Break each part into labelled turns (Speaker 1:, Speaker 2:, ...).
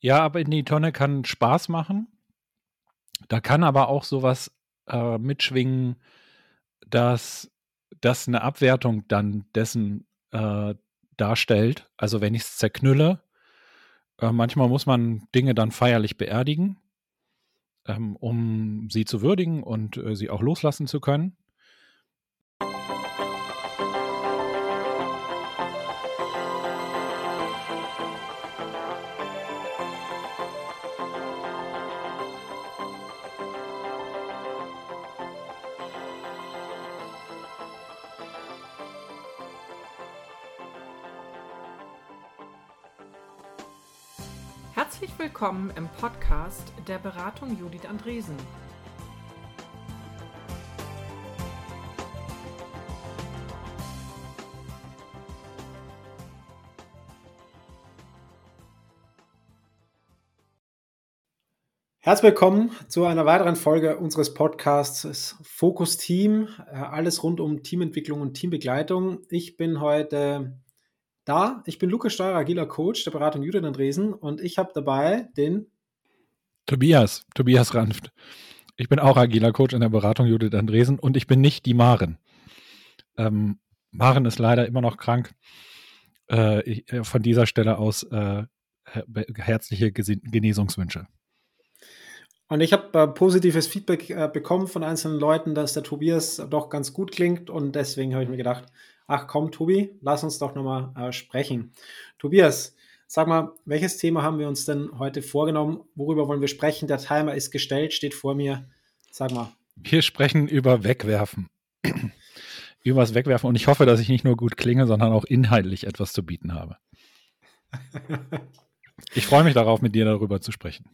Speaker 1: Ja, aber in die Tonne kann Spaß machen. Da kann aber auch sowas äh, mitschwingen, dass das eine Abwertung dann dessen äh, darstellt. Also wenn ich es zerknülle, äh, manchmal muss man Dinge dann feierlich beerdigen, ähm, um sie zu würdigen und äh, sie auch loslassen zu können.
Speaker 2: Willkommen im Podcast der Beratung Judith Andresen.
Speaker 3: Herzlich willkommen zu einer weiteren Folge unseres Podcasts Fokus Team. Äh, alles rund um Teamentwicklung und Teambegleitung. Ich bin heute da. Ich bin Lukas Steurer, agiler Coach der Beratung Judith Andresen und ich habe dabei den
Speaker 1: Tobias, Tobias Ranft. Ich bin auch agiler Coach in der Beratung Judith Andresen und ich bin nicht die Maren. Ähm, Maren ist leider immer noch krank. Äh, ich, äh, von dieser Stelle aus äh, herzliche Genesungswünsche.
Speaker 3: Und ich habe äh, positives Feedback äh, bekommen von einzelnen Leuten, dass der Tobias doch ganz gut klingt. Und deswegen habe ich mir gedacht, ach komm, Tobi, lass uns doch nochmal äh, sprechen. Tobias, sag mal, welches Thema haben wir uns denn heute vorgenommen? Worüber wollen wir sprechen? Der Timer ist gestellt, steht vor mir. Sag mal.
Speaker 1: Wir sprechen über Wegwerfen. über das Wegwerfen. Und ich hoffe, dass ich nicht nur gut klinge, sondern auch inhaltlich etwas zu bieten habe. ich freue mich darauf, mit dir darüber zu sprechen.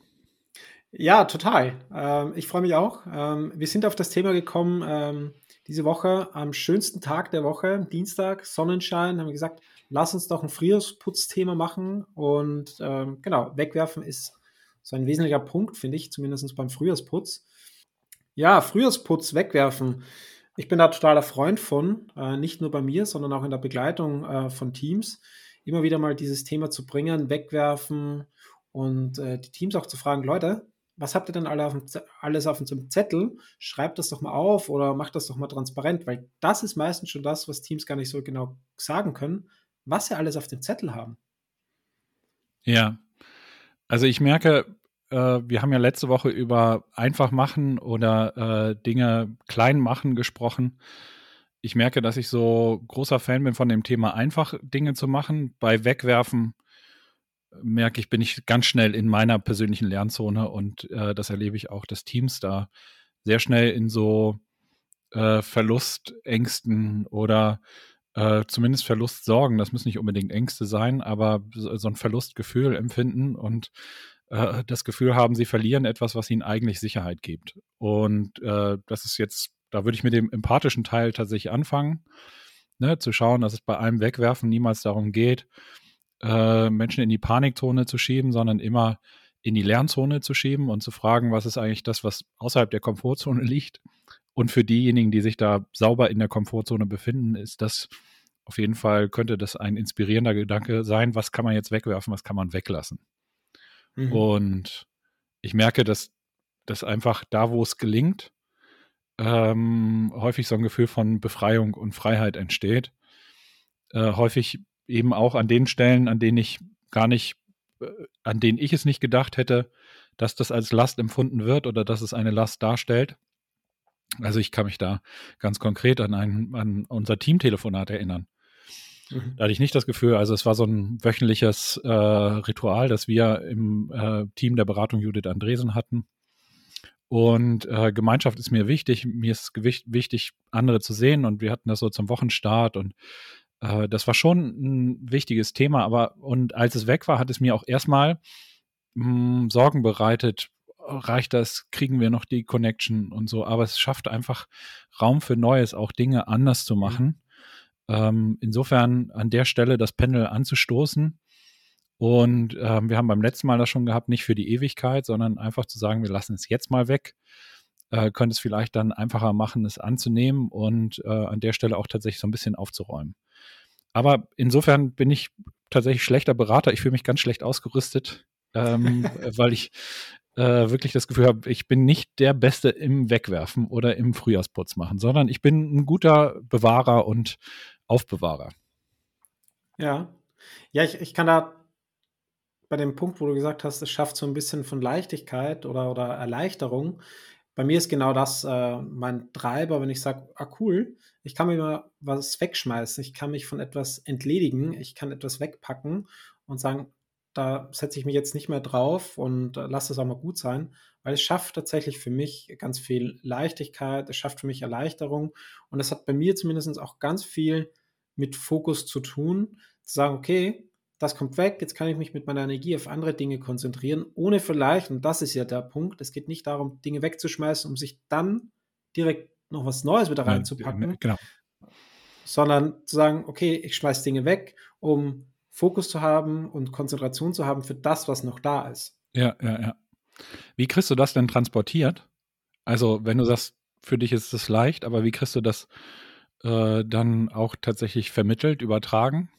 Speaker 3: Ja, total. Ähm, ich freue mich auch. Ähm, wir sind auf das Thema gekommen ähm, diese Woche am schönsten Tag der Woche, Dienstag, Sonnenschein, haben wir gesagt, lass uns doch ein Frühjahrsputzthema machen. Und ähm, genau, wegwerfen ist so ein wesentlicher Punkt, finde ich, zumindest beim Frühjahrsputz. Ja, Frühjahrsputz wegwerfen. Ich bin da totaler Freund von, äh, nicht nur bei mir, sondern auch in der Begleitung äh, von Teams, immer wieder mal dieses Thema zu bringen, wegwerfen und äh, die Teams auch zu fragen, Leute, was habt ihr denn alle auf dem, alles auf unserem Zettel? Schreibt das doch mal auf oder macht das doch mal transparent, weil das ist meistens schon das, was Teams gar nicht so genau sagen können, was sie alles auf dem Zettel haben.
Speaker 1: Ja, also ich merke, äh, wir haben ja letzte Woche über einfach machen oder äh, Dinge klein machen gesprochen. Ich merke, dass ich so großer Fan bin von dem Thema einfach Dinge zu machen. Bei Wegwerfen merke ich, bin ich ganz schnell in meiner persönlichen Lernzone und äh, das erlebe ich auch, dass Teams da sehr schnell in so äh, Verlustängsten oder äh, zumindest Verlustsorgen, das müssen nicht unbedingt Ängste sein, aber so, ein Verlustgefühl empfinden und äh, das Gefühl haben, sie verlieren etwas, was ihnen eigentlich Sicherheit gibt. Und äh, das ist jetzt, da würde ich mit dem empathischen Teil tatsächlich anfangen, ne, zu schauen, dass es bei einem Wegwerfen niemals darum geht, äh, Menschen in die Panikzone zu schieben, sondern immer in die Lernzone zu schieben und zu fragen, was ist eigentlich das, was außerhalb der Komfortzone liegt. Und für diejenigen, die sich da sauber in der Komfortzone befinden, ist das auf jeden Fall, könnte das ein inspirierender Gedanke sein, was kann man jetzt wegwerfen, was kann man weglassen. Mhm. Und ich merke, dass das einfach da, wo es gelingt, ähm, häufig so ein Gefühl von Befreiung und Freiheit entsteht. Äh, häufig eben auch an den Stellen, an denen ich gar nicht, äh, an denen ich es nicht gedacht hätte, dass das als Last empfunden wird oder dass es eine Last darstellt. Also ich kann mich da ganz konkret an, ein, an unser Teamtelefonat erinnern. Mhm. Da hatte ich nicht das Gefühl, also es war so ein wöchentliches äh, Ritual, das wir im äh, Team der Beratung Judith Andresen hatten. Und äh, Gemeinschaft ist mir wichtig. Mir ist wichtig, andere zu sehen. Und wir hatten das so zum Wochenstart. Und äh, das war schon ein wichtiges Thema, aber und als es weg war, hat es mir auch erstmal hm, Sorgen bereitet. Reicht das? Kriegen wir noch die Connection und so? Aber es schafft einfach Raum für Neues, auch Dinge anders zu mhm. machen. Ähm, insofern an der Stelle das Pendel anzustoßen. Und ähm, wir haben beim letzten Mal das schon gehabt, nicht für die Ewigkeit, sondern einfach zu sagen, wir lassen es jetzt mal weg. Äh, könnte es vielleicht dann einfacher machen, es anzunehmen und äh, an der Stelle auch tatsächlich so ein bisschen aufzuräumen. Aber insofern bin ich tatsächlich schlechter Berater. Ich fühle mich ganz schlecht ausgerüstet, ähm, weil ich äh, wirklich das Gefühl habe, ich bin nicht der Beste im Wegwerfen oder im Frühjahrsputz machen, sondern ich bin ein guter Bewahrer und Aufbewahrer.
Speaker 3: Ja, ja, ich, ich kann da bei dem Punkt, wo du gesagt hast, es schafft so ein bisschen von Leichtigkeit oder, oder Erleichterung. Bei mir ist genau das äh, mein Treiber, wenn ich sage, ah cool, ich kann mir was wegschmeißen, ich kann mich von etwas entledigen, ich kann etwas wegpacken und sagen, da setze ich mich jetzt nicht mehr drauf und äh, lasse es auch mal gut sein, weil es schafft tatsächlich für mich ganz viel Leichtigkeit, es schafft für mich Erleichterung und es hat bei mir zumindest auch ganz viel mit Fokus zu tun, zu sagen, okay, das kommt weg, jetzt kann ich mich mit meiner Energie auf andere Dinge konzentrieren, ohne vielleicht, und das ist ja der Punkt, es geht nicht darum, Dinge wegzuschmeißen, um sich dann direkt noch was Neues wieder reinzupacken, genau. sondern zu sagen, okay, ich schmeiße Dinge weg, um Fokus zu haben und Konzentration zu haben für das, was noch da ist.
Speaker 1: Ja, ja, ja. Wie kriegst du das denn transportiert? Also, wenn du sagst, für dich ist es leicht, aber wie kriegst du das äh, dann auch tatsächlich vermittelt, übertragen?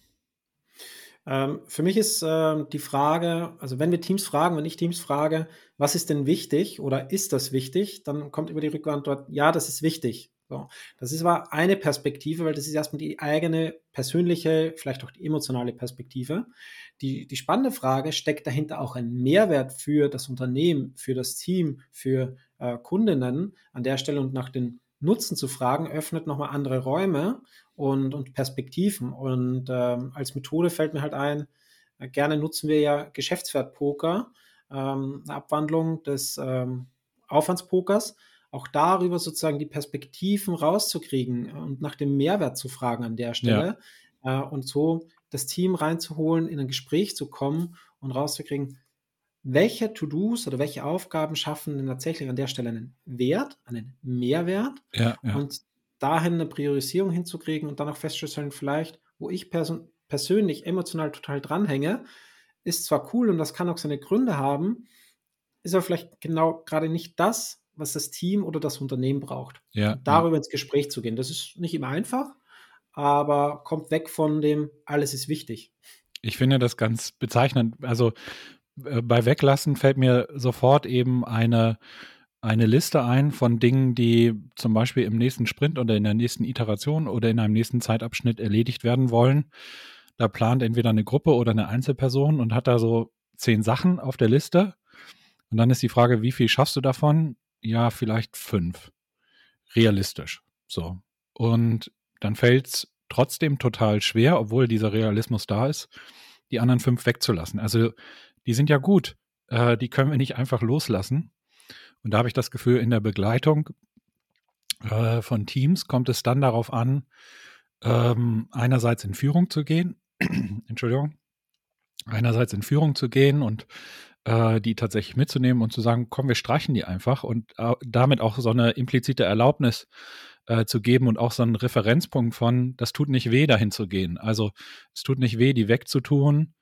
Speaker 3: Ähm, für mich ist äh, die Frage, also wenn wir Teams fragen, wenn ich Teams frage, was ist denn wichtig oder ist das wichtig, dann kommt über die Rückantwort, ja, das ist wichtig. So. Das ist aber eine Perspektive, weil das ist erstmal die eigene persönliche, vielleicht auch die emotionale Perspektive. Die, die spannende Frage, steckt dahinter auch ein Mehrwert für das Unternehmen, für das Team, für äh, Kundinnen an der Stelle und nach den Nutzen zu fragen, öffnet nochmal andere Räume und, und Perspektiven. Und ähm, als Methode fällt mir halt ein, äh, gerne nutzen wir ja Geschäftswertpoker, ähm, eine Abwandlung des ähm, Aufwandspokers, auch darüber sozusagen die Perspektiven rauszukriegen und nach dem Mehrwert zu fragen an der Stelle ja. äh, und so das Team reinzuholen, in ein Gespräch zu kommen und rauszukriegen, welche To-Dos oder welche Aufgaben schaffen denn tatsächlich an der Stelle einen Wert, einen Mehrwert ja, ja. und dahin eine Priorisierung hinzukriegen und dann auch festzustellen, vielleicht, wo ich pers persönlich emotional total dranhänge, ist zwar cool und das kann auch seine Gründe haben, ist aber vielleicht genau gerade nicht das, was das Team oder das Unternehmen braucht. Ja, darüber ja. ins Gespräch zu gehen. Das ist nicht immer einfach, aber kommt weg von dem, alles ist wichtig.
Speaker 1: Ich finde das ganz bezeichnend. Also äh, bei Weglassen fällt mir sofort eben eine eine Liste ein von Dingen, die zum Beispiel im nächsten Sprint oder in der nächsten Iteration oder in einem nächsten Zeitabschnitt erledigt werden wollen. Da plant entweder eine Gruppe oder eine Einzelperson und hat da so zehn Sachen auf der Liste. Und dann ist die Frage, wie viel schaffst du davon? Ja, vielleicht fünf. Realistisch. So. Und dann fällt es trotzdem total schwer, obwohl dieser Realismus da ist, die anderen fünf wegzulassen. Also die sind ja gut. Äh, die können wir nicht einfach loslassen. Und da habe ich das Gefühl, in der Begleitung äh, von Teams kommt es dann darauf an, ähm, einerseits in Führung zu gehen, Entschuldigung, einerseits in Führung zu gehen und äh, die tatsächlich mitzunehmen und zu sagen, komm, wir streichen die einfach und äh, damit auch so eine implizite Erlaubnis äh, zu geben und auch so einen Referenzpunkt von, das tut nicht weh, dahin zu gehen. Also es tut nicht weh, die wegzutun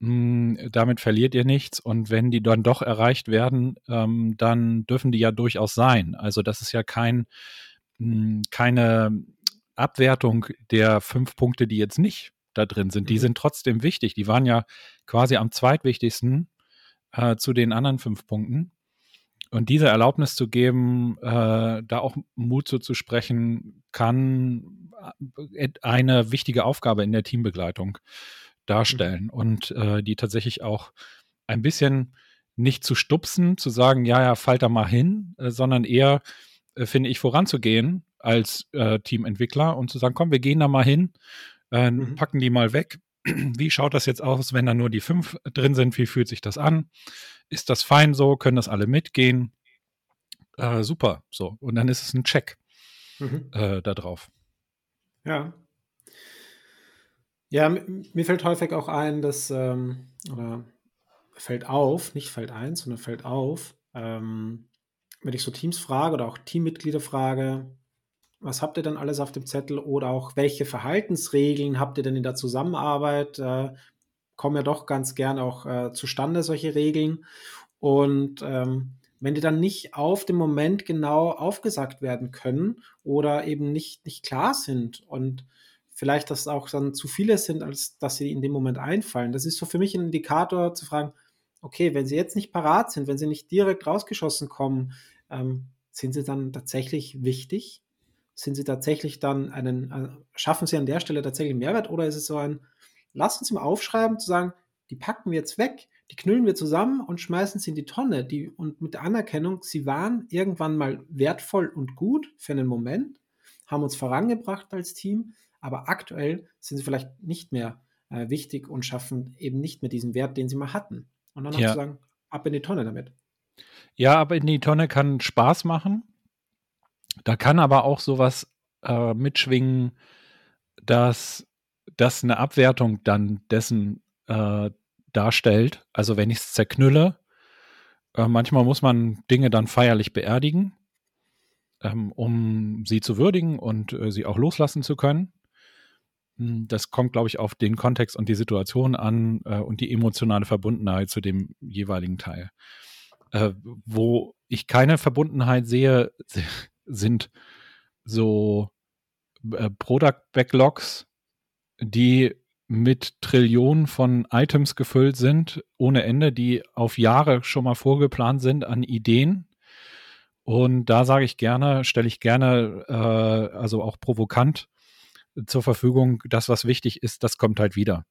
Speaker 1: damit verliert ihr nichts. Und wenn die dann doch erreicht werden, ähm, dann dürfen die ja durchaus sein. Also das ist ja kein, mh, hm, keine Abwertung der fünf Punkte, die jetzt nicht da drin sind. Die mhm. sind trotzdem wichtig. Die waren ja quasi am zweitwichtigsten äh, zu den anderen fünf Punkten. Und diese Erlaubnis zu geben, äh, da auch Mut so zu sprechen, kann äh, eine wichtige Aufgabe in der Teambegleitung darstellen mhm. und äh, die tatsächlich auch ein bisschen nicht zu stupsen, zu sagen, ja, ja, fall da mal hin, äh, sondern eher, äh, finde ich, voranzugehen als äh, Teamentwickler und zu sagen, komm, wir gehen da mal hin, äh, mhm. packen die mal weg. Wie schaut das jetzt aus, wenn da nur die fünf drin sind? Wie fühlt sich das an? Ist das fein so? Können das alle mitgehen? Äh, super, so. Und dann ist es ein Check mhm. da drauf.
Speaker 3: Ja, ja, mir fällt häufig auch ein, dass, ähm, oder fällt auf, nicht fällt ein, sondern fällt auf, ähm, wenn ich so Teams frage oder auch Teammitglieder frage, was habt ihr denn alles auf dem Zettel oder auch welche Verhaltensregeln habt ihr denn in der Zusammenarbeit? Äh, kommen ja doch ganz gern auch äh, zustande, solche Regeln. Und ähm, wenn die dann nicht auf dem Moment genau aufgesagt werden können oder eben nicht, nicht klar sind und vielleicht, dass auch dann zu viele sind, als dass sie in dem Moment einfallen. Das ist so für mich ein Indikator zu fragen, okay, wenn sie jetzt nicht parat sind, wenn sie nicht direkt rausgeschossen kommen, ähm, sind sie dann tatsächlich wichtig? Sind sie tatsächlich dann einen, äh, schaffen sie an der Stelle tatsächlich Mehrwert oder ist es so ein, lass uns mal aufschreiben, zu sagen, die packen wir jetzt weg, die knüllen wir zusammen und schmeißen sie in die Tonne. Die, und mit der Anerkennung, sie waren irgendwann mal wertvoll und gut für einen Moment, haben uns vorangebracht als Team, aber aktuell sind sie vielleicht nicht mehr äh, wichtig und schaffen eben nicht mehr diesen Wert, den sie mal hatten. Und dann ja. zu sagen, ab in die Tonne damit.
Speaker 1: Ja, ab in die Tonne kann Spaß machen. Da kann aber auch sowas äh, mitschwingen, dass das eine Abwertung dann dessen äh, darstellt. Also wenn ich es zerknülle, äh, manchmal muss man Dinge dann feierlich beerdigen, ähm, um sie zu würdigen und äh, sie auch loslassen zu können. Hm, das kommt, glaube ich, auf den Kontext und die Situation an äh, und die emotionale Verbundenheit zu dem jeweiligen Teil. Äh, wo ich keine Verbundenheit sehe, sind so äh, Product Backlogs, die mit Trillionen von Items gefüllt sind, ohne Ende, die auf Jahre schon mal vorgeplant sind an Ideen. Und da sage ich gerne, stelle ich gerne, äh, also auch provokant zur Verfügung, das, was wichtig ist, das kommt halt wieder.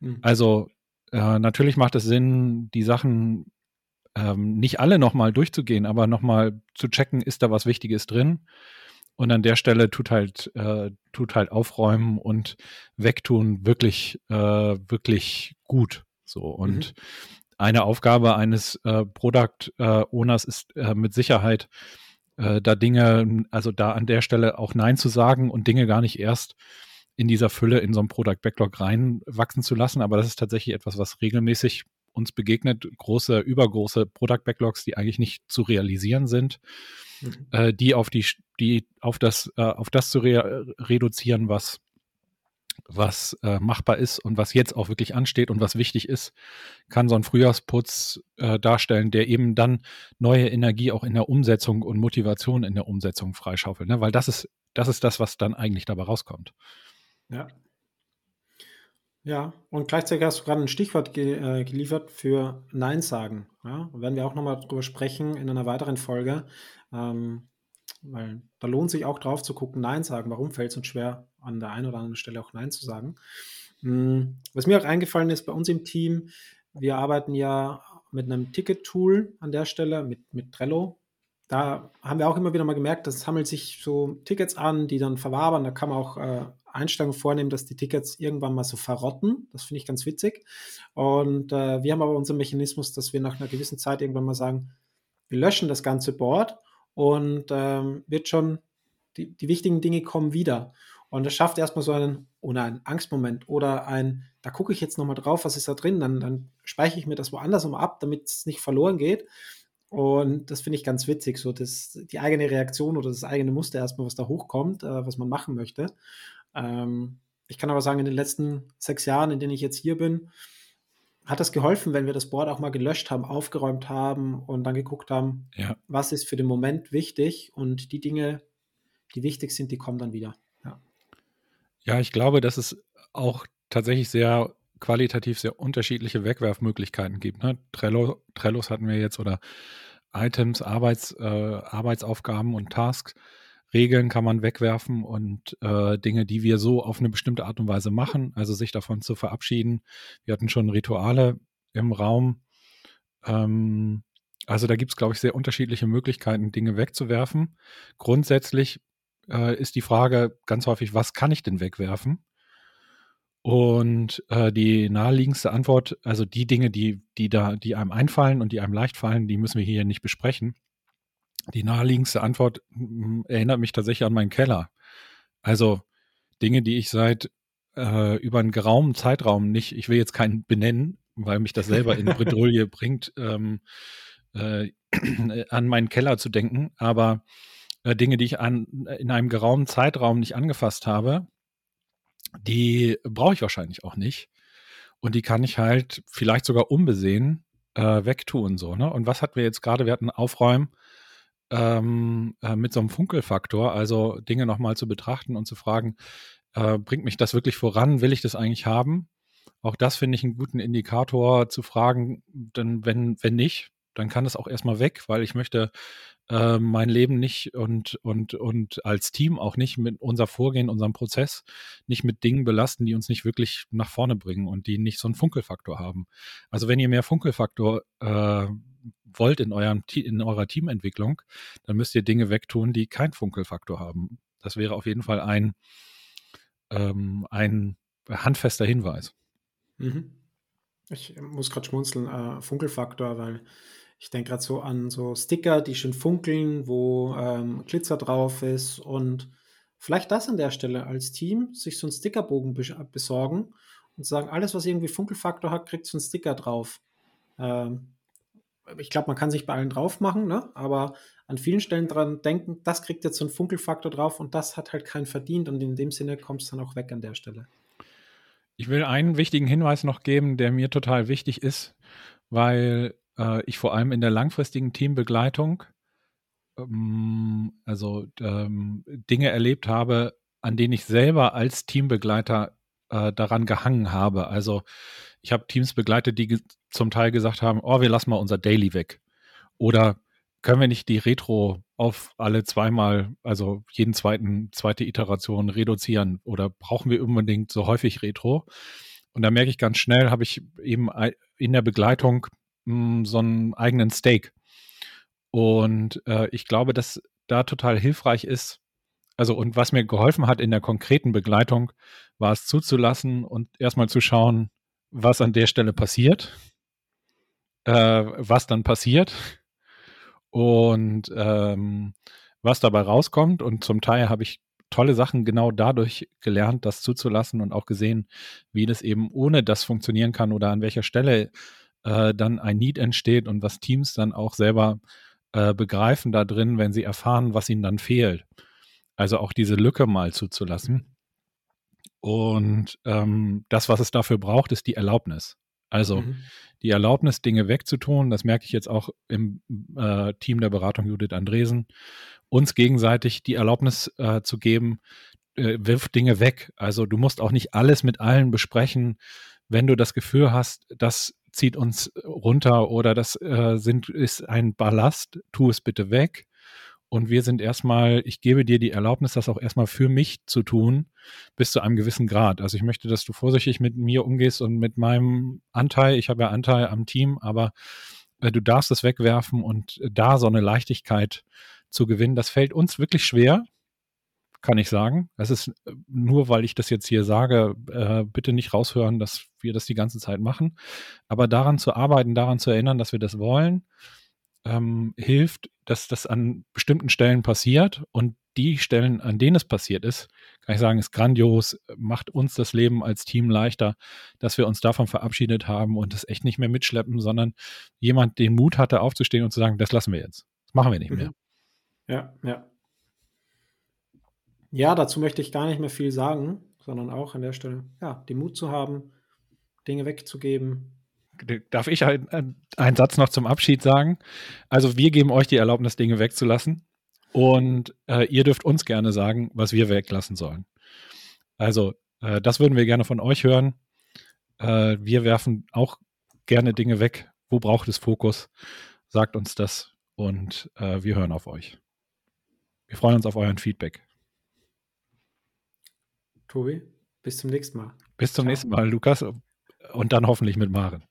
Speaker 1: Mhm. Also äh, natürlich macht es Sinn, die Sachen ähm, nicht alle nochmal durchzugehen, aber nochmal zu checken, ist da was Wichtiges drin und an der Stelle tut halt, äh, tut halt aufräumen und wegtun wirklich, äh, wirklich gut. So. Und mhm. eine Aufgabe eines äh, Product äh, Owners ist äh, mit Sicherheit, äh, da Dinge, also da an der Stelle auch Nein zu sagen und Dinge gar nicht erst in dieser Fülle in so ein Product Backlog reinwachsen zu lassen. Aber das ist tatsächlich etwas, was regelmäßig uns begegnet. Große, übergroße Product Backlogs, die eigentlich nicht zu realisieren sind mhm. äh, die auf die, die auf das, äh, auf das zu re reduzieren, was, was äh, machbar ist und was jetzt auch wirklich ansteht und was wichtig ist, kann so ein Frühjahrsputz äh, darstellen, der eben dann neue Energie auch in der Umsetzung und Motivation in der Umsetzung freischaufelt. Ne? Weil das ist, das ist das, was dann eigentlich dabei rauskommt.
Speaker 3: Ja. Ja, und gleichzeitig hast du gerade ein Stichwort ge äh, geliefert für Nein sagen. Ja, werden wir auch nochmal drüber sprechen in einer weiteren Folge. Ähm, weil da lohnt sich auch drauf zu gucken, Nein sagen. Warum fällt es uns schwer, an der einen oder anderen Stelle auch Nein zu sagen? Mhm. Was mir auch eingefallen ist bei uns im Team, wir arbeiten ja mit einem Ticket-Tool an der Stelle, mit, mit Trello. Da haben wir auch immer wieder mal gemerkt, das sammelt sich so Tickets an, die dann verwabern. Da kann man auch äh, Einstellungen vornehmen, dass die Tickets irgendwann mal so verrotten. Das finde ich ganz witzig. Und äh, wir haben aber unseren Mechanismus, dass wir nach einer gewissen Zeit irgendwann mal sagen, wir löschen das ganze Board und ähm, wird schon, die, die wichtigen Dinge kommen wieder. Und das schafft erstmal so einen, oder einen Angstmoment oder ein, da gucke ich jetzt nochmal drauf, was ist da drin, dann, dann speichere ich mir das woanders um ab, damit es nicht verloren geht. Und das finde ich ganz witzig, so dass die eigene Reaktion oder das eigene Muster erstmal, was da hochkommt, äh, was man machen möchte. Ähm, ich kann aber sagen, in den letzten sechs Jahren, in denen ich jetzt hier bin, hat das geholfen, wenn wir das Board auch mal gelöscht haben, aufgeräumt haben und dann geguckt haben, ja. was ist für den Moment wichtig und die Dinge, die wichtig sind, die kommen dann wieder. Ja,
Speaker 1: ja ich glaube, dass es auch tatsächlich sehr qualitativ sehr unterschiedliche Wegwerfmöglichkeiten gibt. Ne? Trello, Trellos hatten wir jetzt oder Items, Arbeits, äh, Arbeitsaufgaben und Tasks. Regeln kann man wegwerfen und äh, Dinge, die wir so auf eine bestimmte Art und Weise machen, also sich davon zu verabschieden. Wir hatten schon Rituale im Raum. Ähm, also da gibt es, glaube ich, sehr unterschiedliche Möglichkeiten, Dinge wegzuwerfen. Grundsätzlich äh, ist die Frage ganz häufig, was kann ich denn wegwerfen? Und äh, die naheliegendste Antwort, also die Dinge, die, die da, die einem einfallen und die einem leicht fallen, die müssen wir hier nicht besprechen. Die naheliegendste Antwort erinnert mich tatsächlich an meinen Keller. Also Dinge, die ich seit äh, über einen geraumen Zeitraum nicht, ich will jetzt keinen benennen, weil mich das selber in Bredouille bringt, ähm, äh, an meinen Keller zu denken, aber äh, Dinge, die ich an, in einem geraumen Zeitraum nicht angefasst habe, die brauche ich wahrscheinlich auch nicht. Und die kann ich halt vielleicht sogar unbesehen äh, wegtun. So, ne? Und was hatten wir jetzt gerade? Wir hatten Aufräumen ähm, äh, mit so einem Funkelfaktor, also Dinge nochmal zu betrachten und zu fragen, äh, bringt mich das wirklich voran? Will ich das eigentlich haben? Auch das finde ich einen guten Indikator zu fragen, denn wenn, wenn nicht, dann kann es auch erstmal weg, weil ich möchte äh, mein Leben nicht und, und, und als Team auch nicht mit unser Vorgehen, unserem Prozess nicht mit Dingen belasten, die uns nicht wirklich nach vorne bringen und die nicht so einen Funkelfaktor haben. Also wenn ihr mehr Funkelfaktor äh, wollt in, eurem, in eurer Teamentwicklung, dann müsst ihr Dinge wegtun, die keinen Funkelfaktor haben. Das wäre auf jeden Fall ein, ähm, ein handfester Hinweis.
Speaker 3: Mhm. Ich muss gerade schmunzeln, äh, Funkelfaktor, weil ich denke gerade so an so Sticker, die schön funkeln, wo ähm, Glitzer drauf ist und vielleicht das an der Stelle als Team, sich so einen Stickerbogen besorgen und sagen, alles, was irgendwie Funkelfaktor hat, kriegt so einen Sticker drauf. Ähm, ich glaube, man kann sich bei allen drauf machen, ne? aber an vielen Stellen dran denken, das kriegt jetzt so einen Funkelfaktor drauf und das hat halt keinen verdient und in dem Sinne kommt es dann auch weg an der Stelle.
Speaker 1: Ich will einen wichtigen Hinweis noch geben, der mir total wichtig ist, weil äh, ich vor allem in der langfristigen Teambegleitung ähm, also ähm, Dinge erlebt habe, an denen ich selber als Teambegleiter äh, daran gehangen habe. Also ich habe Teams begleitet, die zum Teil gesagt haben, oh, wir lassen mal unser Daily weg. Oder können wir nicht die Retro auf alle zweimal, also jeden zweiten, zweite Iteration reduzieren? Oder brauchen wir unbedingt so häufig Retro? Und da merke ich ganz schnell, habe ich eben in der Begleitung mh, so einen eigenen Stake. Und äh, ich glaube, dass da total hilfreich ist. Also, und was mir geholfen hat in der konkreten Begleitung, war es zuzulassen und erstmal zu schauen, was an der Stelle passiert, äh, was dann passiert und ähm, was dabei rauskommt. Und zum Teil habe ich tolle Sachen genau dadurch gelernt, das zuzulassen und auch gesehen, wie das eben ohne das funktionieren kann oder an welcher Stelle äh, dann ein Need entsteht und was Teams dann auch selber äh, begreifen da drin, wenn sie erfahren, was ihnen dann fehlt. Also auch diese Lücke mal zuzulassen. Und ähm, das, was es dafür braucht, ist die Erlaubnis. Also mhm. die Erlaubnis, Dinge wegzutun, das merke ich jetzt auch im äh, Team der Beratung Judith Andresen, uns gegenseitig die Erlaubnis äh, zu geben, äh, wirf Dinge weg. Also du musst auch nicht alles mit allen besprechen, wenn du das Gefühl hast, dass zieht uns runter oder das äh, sind, ist ein Ballast, tu es bitte weg. Und wir sind erstmal, ich gebe dir die Erlaubnis, das auch erstmal für mich zu tun, bis zu einem gewissen Grad. Also ich möchte, dass du vorsichtig mit mir umgehst und mit meinem Anteil. Ich habe ja Anteil am Team, aber äh, du darfst es wegwerfen und da so eine Leichtigkeit zu gewinnen, das fällt uns wirklich schwer kann ich sagen. Es ist äh, nur, weil ich das jetzt hier sage, äh, bitte nicht raushören, dass wir das die ganze Zeit machen. Aber daran zu arbeiten, daran zu erinnern, dass wir das wollen, ähm, hilft, dass das an bestimmten Stellen passiert und die Stellen, an denen es passiert ist, kann ich sagen, ist grandios, macht uns das Leben als Team leichter, dass wir uns davon verabschiedet haben und es echt nicht mehr mitschleppen, sondern jemand den Mut hatte, aufzustehen und zu sagen, das lassen wir jetzt. Das machen wir nicht mehr.
Speaker 3: Ja, ja. Ja, dazu möchte ich gar nicht mehr viel sagen, sondern auch an der Stelle, ja, den Mut zu haben, Dinge wegzugeben.
Speaker 1: Darf ich einen, Satz noch zum Abschied sagen? Also wir geben euch die Erlaubnis, Dinge wegzulassen und äh, ihr dürft uns gerne sagen, was wir weglassen sollen. Also äh, das würden wir gerne von euch hören. Äh, wir werfen auch gerne Dinge weg. Wo braucht es Fokus? Sagt uns das und äh, wir hören auf euch. Wir freuen uns auf euren Feedback.
Speaker 3: Tobi, bis zum nächsten Mal.
Speaker 1: Bis zum Ciao. nächsten Mal, Lukas. Und dann hoffentlich mit Maren.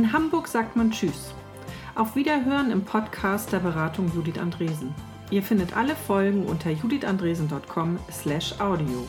Speaker 2: In Hamburg sagt man Tschüss. Auf Wiederhören im Podcast der Beratung Judith Andresen. Ihr findet alle Folgen unter judithandresen.com/audio.